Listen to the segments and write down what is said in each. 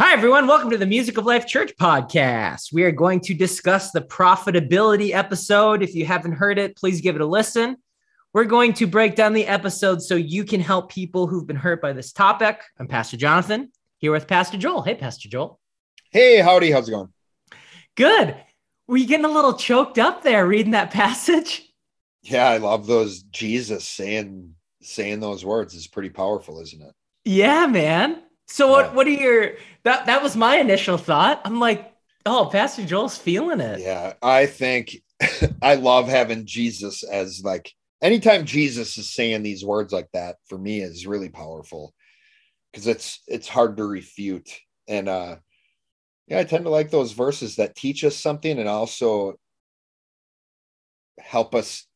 Hi, everyone. Welcome to the Music of Life Church podcast. We are going to discuss the profitability episode. If you haven't heard it, please give it a listen. We're going to break down the episode so you can help people who've been hurt by this topic. I'm Pastor Jonathan here with Pastor Joel. Hey, Pastor Joel. Hey, howdy. How's it going? Good. Were you getting a little choked up there reading that passage? Yeah, I love those Jesus saying saying those words is pretty powerful, isn't it? Yeah, man. So what yeah. what are your that that was my initial thought. I'm like, oh, Pastor Joel's feeling it. Yeah, I think I love having Jesus as like anytime Jesus is saying these words like that for me is really powerful because it's it's hard to refute. And uh yeah, I tend to like those verses that teach us something and also help us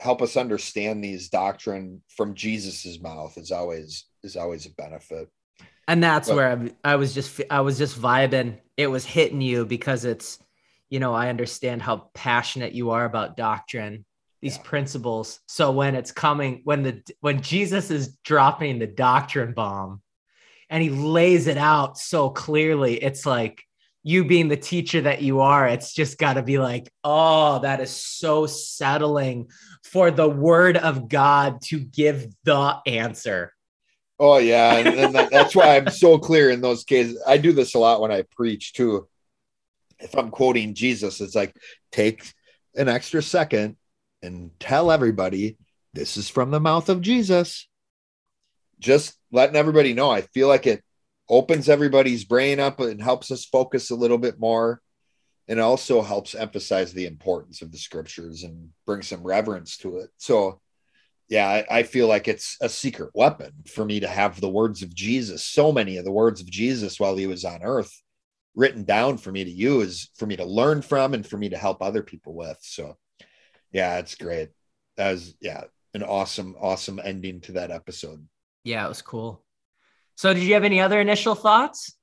help us understand these doctrine from Jesus's mouth is always is always a benefit. And that's but, where I, I was just I was just vibing. It was hitting you because it's you know I understand how passionate you are about doctrine, these yeah. principles. So when it's coming when the when Jesus is dropping the doctrine bomb and he lays it out so clearly, it's like you being the teacher that you are, it's just got to be like, oh, that is so settling for the word of God to give the answer. Oh yeah, and, and that, that's why I'm so clear in those cases. I do this a lot when I preach too. If I'm quoting Jesus, it's like take an extra second and tell everybody this is from the mouth of Jesus. Just letting everybody know. I feel like it opens everybody's brain up and helps us focus a little bit more and also helps emphasize the importance of the scriptures and bring some reverence to it. So yeah, I, I, feel like it's a secret weapon for me to have the words of Jesus, so many of the words of Jesus while he was on earth written down for me to use, for me to learn from, and for me to help other people with. So, yeah, it's great. That was, yeah, an awesome, awesome ending to that episode. Yeah, it was cool. So, did you have any other initial thoughts?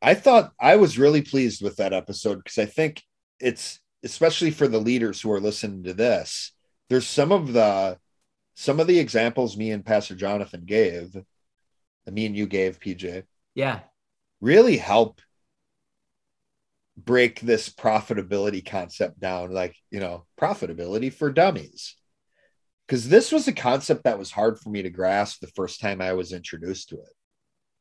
I thought I was really pleased with that episode because I think it's, especially for the leaders who are listening to this, there's some of the some of the examples me and Pastor Jonathan gave, uh, me and you gave, PJ. Yeah. Really help break this profitability concept down, like, you know, profitability for dummies. Because this was a concept that was hard for me to grasp the first time I was introduced to it.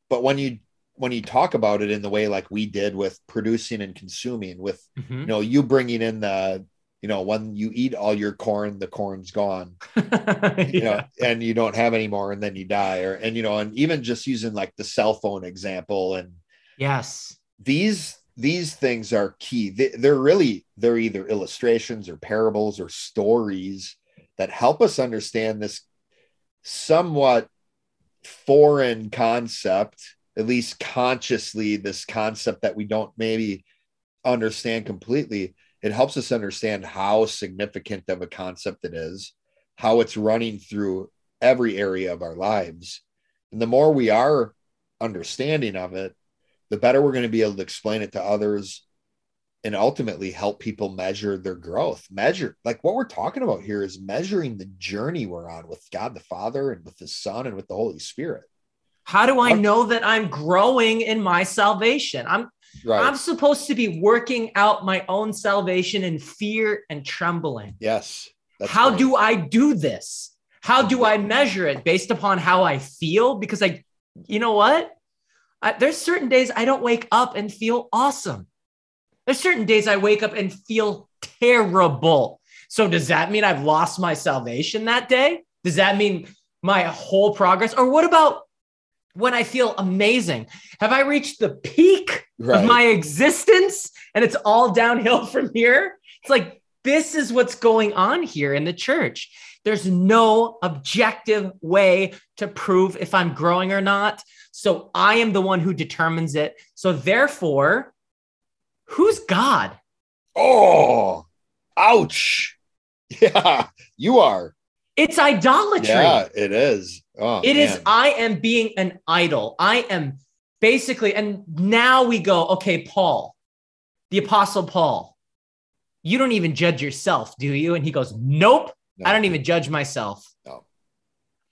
But when you when you talk about it in the way like we did with producing and consuming, with mm-hmm. you know, you bringing in the you know, when you eat all your corn, the corn's gone, yeah. you know, and you don't have any more and then you die. Or, and, you know, and even just using like the cell phone example and yes, these, these things are key. They, they're really, they're either illustrations or parables or stories that help us understand this somewhat foreign concept, at least consciously, this concept that we don't maybe understand completely it helps us understand how significant of a concept it is, how it's running through every area of our lives. And the more we are understanding of it, the better we're going to be able to explain it to others and ultimately help people measure their growth. Measure, like what we're talking about here is measuring the journey we're on with God the Father and with the Son and with the Holy Spirit. How do I know that I'm growing in my salvation? I'm Right. I'm supposed to be working out my own salvation in fear and trembling. Yes. How right. do I do this? How do I measure it based upon how I feel? Because I, you know what? I, there's certain days I don't wake up and feel awesome. There's certain days I wake up and feel terrible. So does that mean I've lost my salvation that day? Does that mean my whole progress? Or what about when I feel amazing? Have I reached the peak right. of my existence and it's all downhill from here? It's like, this is what's going on here in the church. There's no objective way to prove if I'm growing or not. So I am the one who determines it. So therefore, who's God? Oh, ouch. Yeah, you are. It's idolatry. Yeah, it is. Oh, it is. I am being an idol. I am basically, and now we go, okay, Paul, the apostle Paul, you don't even judge yourself, do you? And he goes, nope, no. I don't even judge myself. No.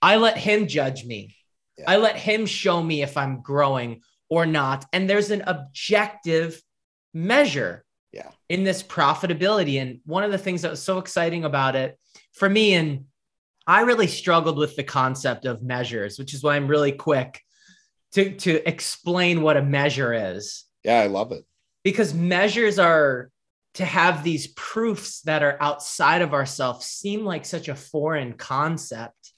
I let him judge me. Yeah. I let him show me if I'm growing or not. And there's an objective measure Yeah. in this profitability. And one of the things that was so exciting about it for me, and I really struggled with the concept of measures, which is why I'm really quick to, to explain what a measure is Yeah, I love it. because measures are to have these proofs that are outside of ourselves seem like such a foreign concept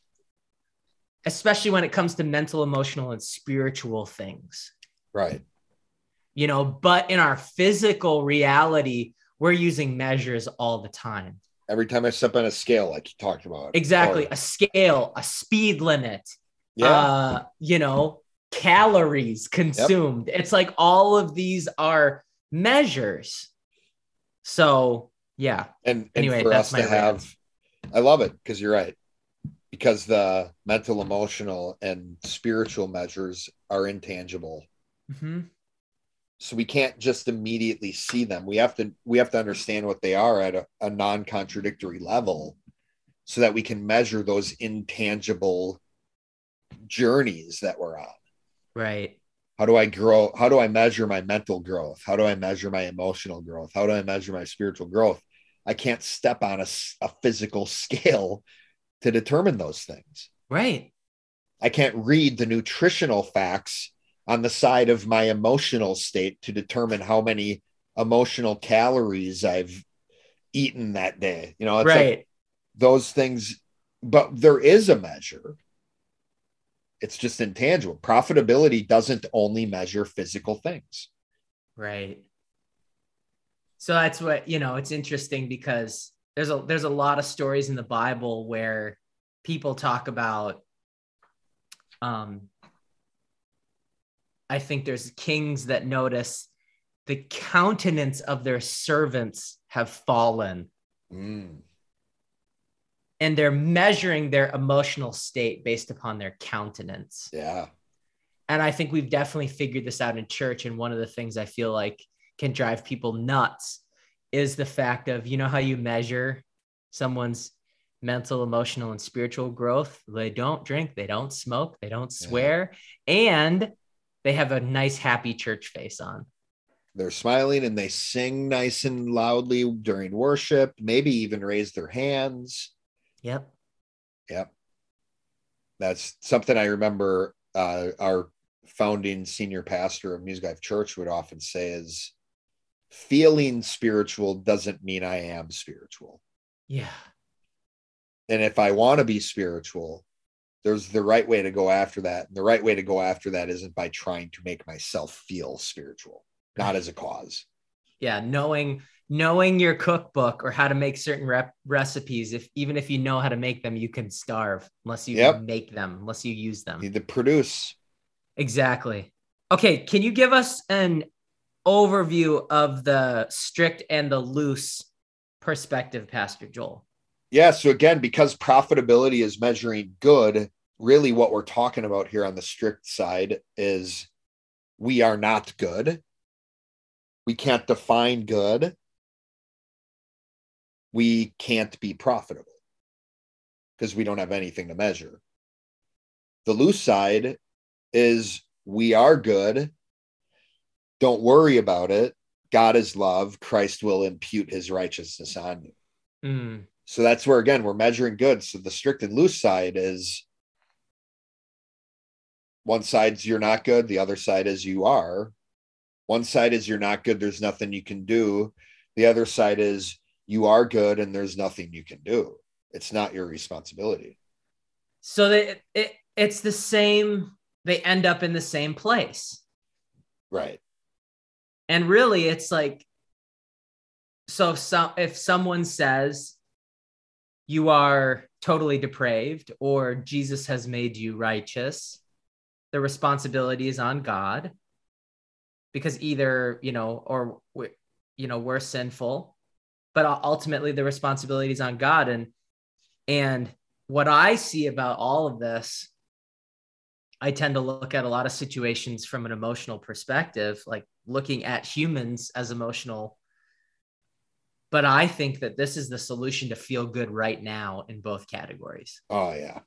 especially when it comes to mental emotional and spiritual things Right. You know but in our physical reality we're using measures all the time Every time I step on a scale, like you talked about. exactly Or- a scale a speed limit yeah. uh you know calories consumed it's like all of these are measures so yeah and, and anyway, for that's us to rant. have i love it because you're right because the mental emotional and spiritual measures are intangible Mhm. So we can't just immediately see them. We have to we have to understand what they are at a, a non-contradictory level so that we can measure those intangible journeys that we're on. Right. How do i grow how do i measure my mental growth? How do i measure my emotional growth? How do i measure my spiritual growth? I can't step on a physical scale to determine those things. Right. I can't read the nutritional facts on the side of my emotional state to determine how many emotional calories i've eaten that day. You know it's right. like those things but there is a measure. It's just intangible. Profitability doesn't only measure physical things. Right. So that's what, you know, it's interesting because there's a there's a lot of stories in the Bible where people talk about um I think there's kings that notice the countenance of their servants have fallen Mm, and they're measuring their emotional state based upon their countenance. yeah And I think we've definitely figured this out in church. And one of the things I feel like can drive people nuts is the fact of, you know, how you measure someone's mental, emotional, and spiritual growth? They don't drink, they don't smoke, they don't Yeah. swear, and they have a nice, happy church face on. they're smiling and they sing nice and loudly during worship maybe even raise their hands Yep. Yep. That's something I remember uh, our founding senior pastor of Music Life Church would often say is feeling spiritual doesn't mean I am spiritual. Yeah. And if I want to be spiritual, there's the right way to go after that. And the right way to go after that isn't by trying to make myself feel spiritual, not as a cause. Yeah. Knowing knowing your cookbook or how to make certain rep- recipes, if even if you know how to make them, you can starve unless you Yep. make them, unless you use them. Need to produce. Exactly. Okay, can you give us an overview of the strict and the loose perspective, Pastor Joel? Yeah. So again, because profitability is measuring good, really what we're talking about here on the strict side is we are not good. We can't define good. We can't be profitable because we don't have anything to measure. The loose side is we are good. Don't worry about it. God is love. Christ will impute his righteousness on you. Mm, So that's where again we're measuring good. So the strict and loose side is one side's you're not good, the other side is you are. One side is you're not good, there's nothing you can do. The other side is you are good and there's nothing you can do. It's not your responsibility. So they, it, it's the same, they end up in the same place. Right. And really, it's like, so if, some, if someone says you are totally depraved or Jesus has made you righteous, the responsibility is on God because either, you know, or, you know, we're sinful, but ultimately the responsibility is on God. And, and what I see about all of this, I tend to look at a lot of situations from an emotional perspective, like looking at humans as emotional. But I think that this is the solution to feel good right now in both categories. Oh yeah.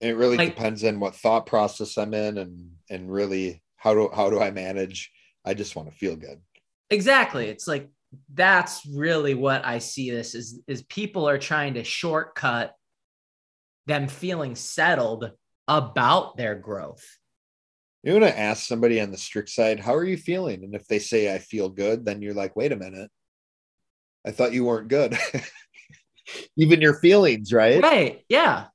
it really Like- depends on what thought process I'm in and and really how do how do I manage? I just want to feel good. Exactly. It's like that's really what I see this is is people are trying to shortcut them feeling settled about their growth. You want to ask somebody on the strict side, how are you feeling? And if they say I feel good, then you're like, wait a minute. I thought you weren't good. Even your feelings, right? Right. Yeah.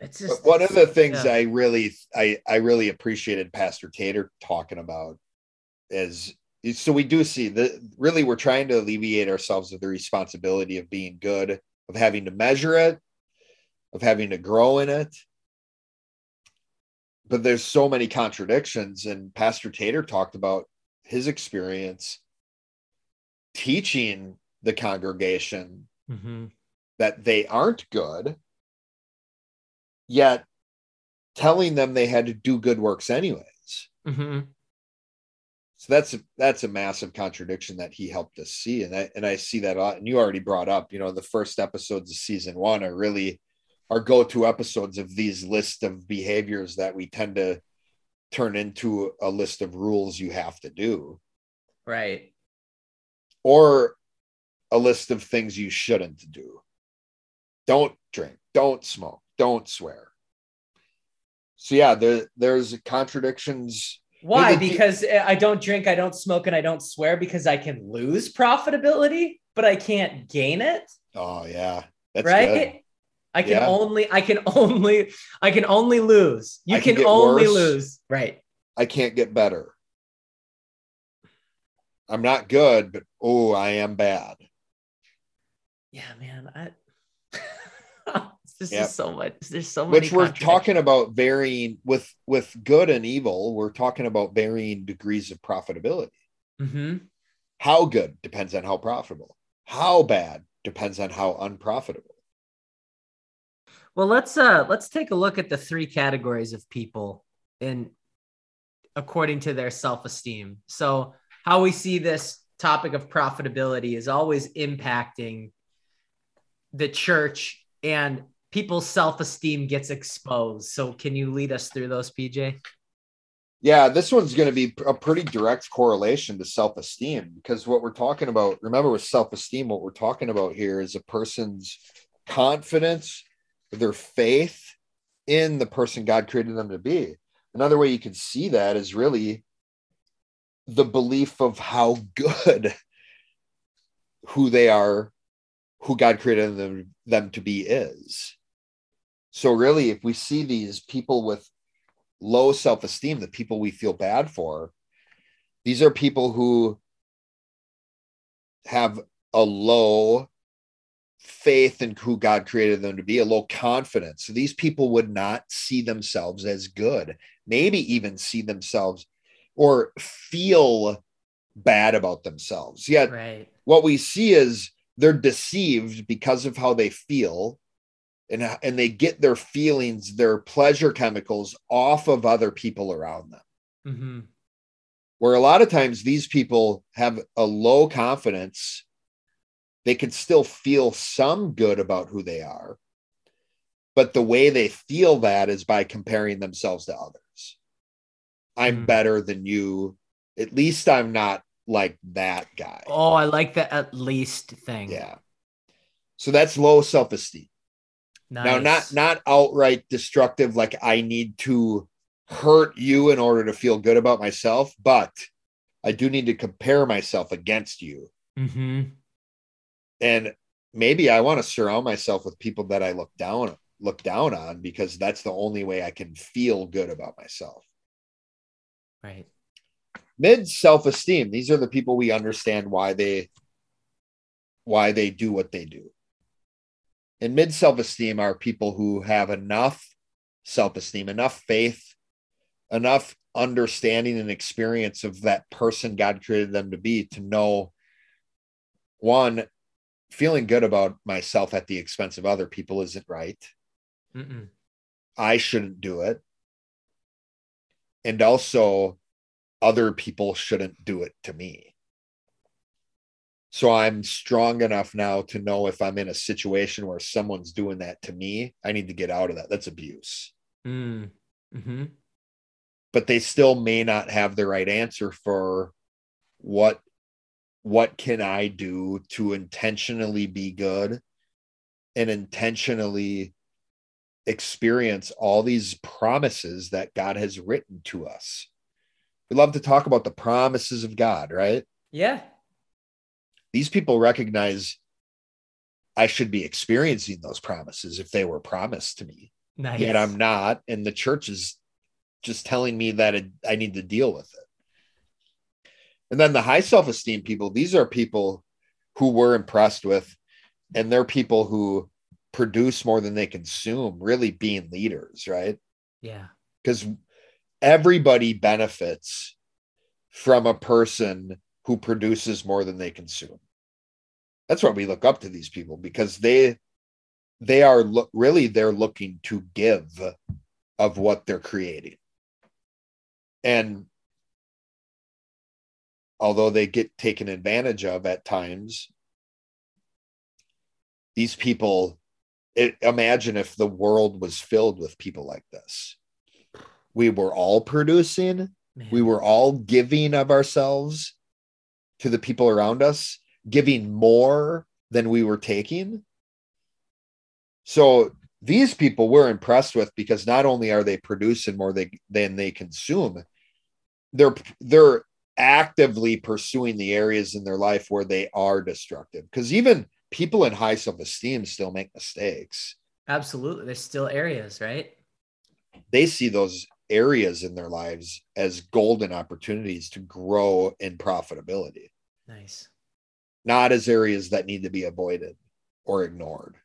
It's But just one of the things yeah. I really I I really appreciated Pastor Tater talking about is so we do see that really we're trying to alleviate ourselves of the responsibility of being good, of having to measure it, of having to grow in it. But there's so many contradictions, and Pastor Tater talked about his experience teaching the congregation Mhm. that they aren't good, yet telling them they had to do good works anyways. Mhm. So that's a, that's a massive contradiction that he helped us see, and I and I see that a lot. And you already brought up, you know, the first episodes of season one are really our go-to episodes of these list of behaviors that we tend to turn into a list of rules you have to do, Right. Or a list of things you shouldn't do. Don't drink, don't smoke, don't swear. So yeah, there there's contradictions. Why? Because I don't drink, I don't smoke, and I don't swear because I can lose profitability, but I can't gain it. Oh yeah, that's right? good. I can Yeah. only, I can only, I can only lose. You I can can, only worse. lose. Right. I can't get better. I'm not good, but oh, I am bad. Yeah, man. I this Yep. is so much. There's so much. Which we're talking about varying with with good and evil. We're talking about varying degrees of profitability. Mhm. How good depends on how profitable. How bad depends on how unprofitable. Well, let's uh let's take a look at the three categories of people in according to their self-esteem. So, how we see this topic of profitability is always impacting the church and people's self-esteem gets exposed. So, can you lead us through those, PJ? Yeah, this one's going to be a pretty direct correlation to self esteem because what we're talking about, remember, with self esteem, what we're talking about here is a person's confidence, their faith in the person God created them to be. Another way you can see that is really the belief of how good who they are, who God created them, them to be is. So, really, if we see these people with low self esteem, the people we feel bad for, these are people who have a low faith in who God created them to be, a low confidence. So these people would not see themselves as good, maybe even see themselves or feel bad about themselves. Yet Right. what we see is they're deceived because of how they feel and, and they get their feelings their pleasure chemicals off of other people around them hmm where a lot of times these people have a low confidence they can still feel some good about who they are but the way they feel that is by comparing themselves to others i'm Hmm. better than you at least i'm not like that guy Oh, I like the at least thing. yeah so that's low self-esteem Nice. Now, not not outright destructive, like I need to hurt you in order to feel good about myself, but I do need to compare myself against you. hmm And maybe I want to surround myself with people that I look down look down on because that's the only way I can feel good about myself. Right. Mid self-esteem, these are the people we understand why they why they do what they do. And mid self-esteem are people who have enough self-esteem, enough faith, enough understanding and experience of that person God created them to be to know one feeling good about myself at the expense of other people isn't right. Mm-mm. I shouldn't do it. And also other people shouldn't do it to me. So I'm strong enough now to know if I'm in a situation where someone's doing that to me, I need to get out of that. That's abuse. Mm. hmm But they still may not have the right answer for what what can I do to intentionally be good and intentionally experience all these promises that God has written to us. We love to talk about the promises of God, right? Yeah. These people recognize I should be experiencing those promises if they were promised to me. Nice. Yet I'm not. And the church is just telling me that it, I need to deal with it. And then the high self esteem people, these are people who we're impressed with, and they're people who produce more than they consume, really being leaders, right? yeah. Because everybody benefits from a person who produces more than they consume. That's why we look up to these people because they they are lo- really they're looking to give of what they're creating. And although they get taken advantage of at times, these people, it, imagine if the world was filled with people like this. We were all producing, Man. we were all giving of ourselves to the people around us, giving more than we were taking. So these people we're impressed with because not only are they producing more they, than they consume, they're they're actively pursuing the areas in their life where they are destructive. Because even people in high self-esteem still make mistakes. Absolutely. There's still areas, right? They see those areas in their lives as golden opportunities to grow in profitability, Nice. not as areas that need to be avoided or ignored.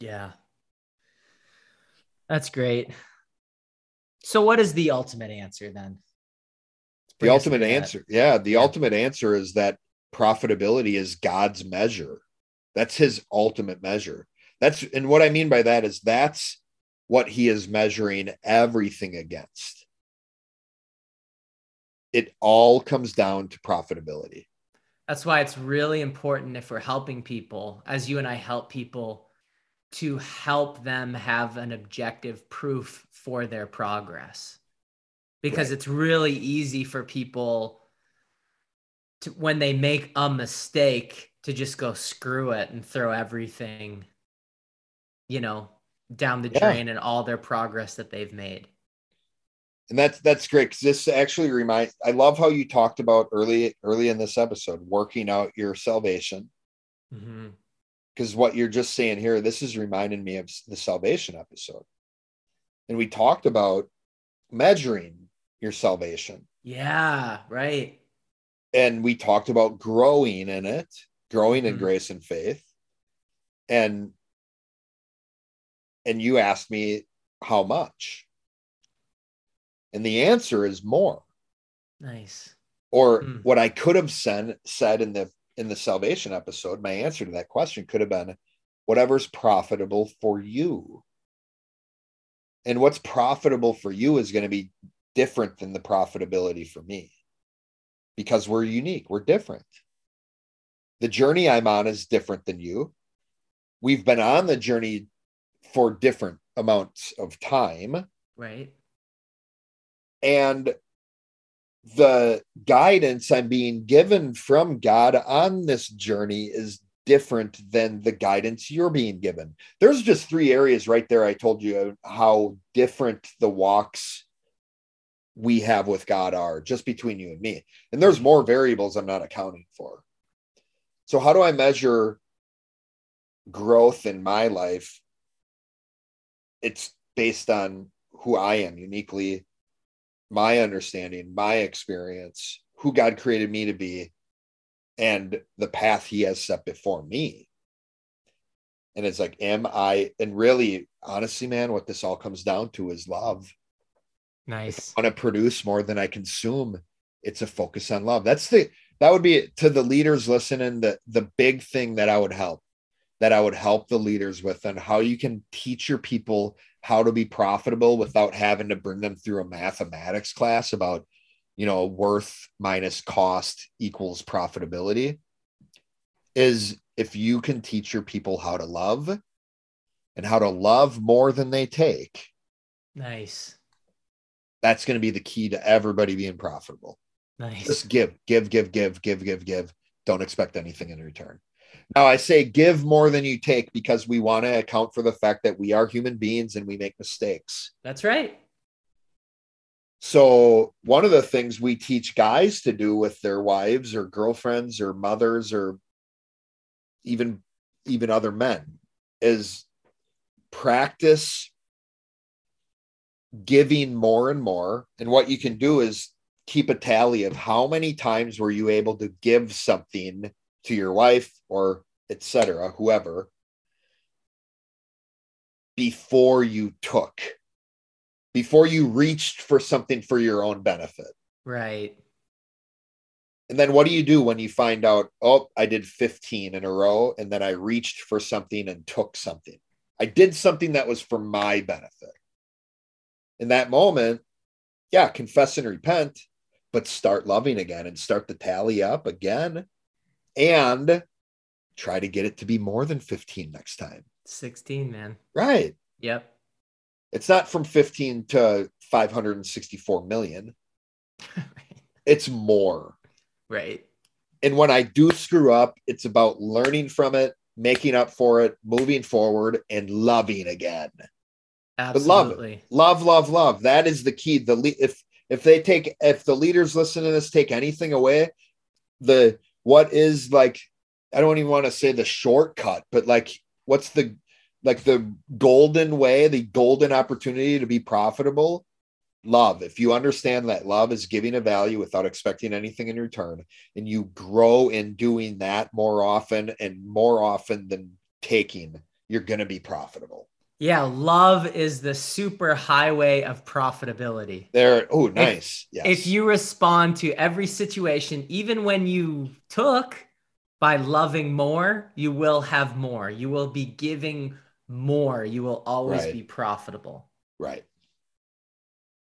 Yeah. That's great. So what is the ultimate answer then? The ultimate answer, yeah, the Yeah. ultimate answer is that profitability is God's measure. That's his ultimate measure. That's and what I mean by that is that's what he is measuring everything against. It all comes down to profitability. That's why it's really important if we're helping people, as you and I help people, to help them have an objective proof for their progress. Because Right. it's really easy for people to, when they make a mistake, to just go screw it and throw everything, you know, down the Yeah. drain and all their progress that they've made. And that's that's great because this actually reminds I love how you talked about early early in this episode working out your salvation. Mm-hmm. because what you're just saying here, this is reminding me of the salvation episode. And we talked about measuring your salvation. Yeah, right. And we talked about growing in it, growing in Mhm. grace and faith. And and you asked me how much. And the answer is more. Nice. Or Hmm. what I could have said said in the in the salvation episode, my answer to that question could have been whatever's profitable for you. And what's profitable for you is going to be different than the profitability for me because we're unique, we're different. The journey I'm on is different than you. We've been on the journey for different amounts of time Right. and the guidance I'm being given from God on this journey is different than the guidance you're being given. There's just three areas right there. I told you how different the walks we have with God are just between you and me. And there's more variables I'm not accounting for. So, how do I measure growth in my life? It's based on who I am uniquely my understanding, my experience, who God created me to be, and the path He has set before me. And it's like, am I, and really, honestly, man, what this all comes down to is love. Nice. I want to produce more than I consume. It's a focus on love. That's the, that would be to the leaders listening, the, the big thing that I would help, that I would help the leaders with, and how you can teach your people how to be profitable without having to bring them through a mathematics class about you know, worth minus cost equals profitability is if you can teach your people how to love and how to love more than they take. Nice. That's going to be the key to everybody being profitable. Nice. Just give, give, give, give, give, give, give. Don't expect anything in return. Now, I say give more than you take because we want to account for the fact that we are human beings and we make mistakes. That's right. So, one of the things we teach guys to do with their wives or girlfriends or mothers or even even other men is practice giving more and more. And what you can do is keep a tally of how many times were you able to give something to your wife or etc whoever before you took before you reached for something for your own benefit Right. and then what do you do when you find out oh i did 15 in a row and then i reached for something and took something i did something that was for my benefit in that moment yeah confess and repent but start loving again and start the tally up again and try to get it to be more than 15 next time 16, man. right Yep. it's not from 15 to 564 million it's more right. and when I do screw up, it's about learning from it, making up for it, moving forward, and loving again. But love it. Love, love, love. That is the key. The le- if if they take if the leaders listen to this take anything away, the what is like I don't even want to say the shortcut, but like what's the like the golden way, the golden opportunity to be profitable? Love. If you understand that love is giving a value without expecting anything in return, and you grow in doing that more often and more often than taking, you're going to be profitable. Yeah. Love is the super highway of profitability. There. Oh, nice. yes. If you respond to every situation, even when you took by loving more, you will have more. You will be giving more. You will always Right. be profitable. right.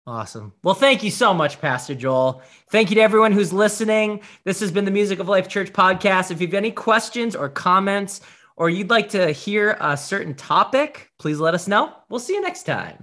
Awesome. Well, thank you so much, Pastor Joel. Thank you to everyone who's listening. This has been the Music of Life Church podcast. If you have any questions or comments, or you'd like to hear a certain topic, please let us know. We'll see you next time.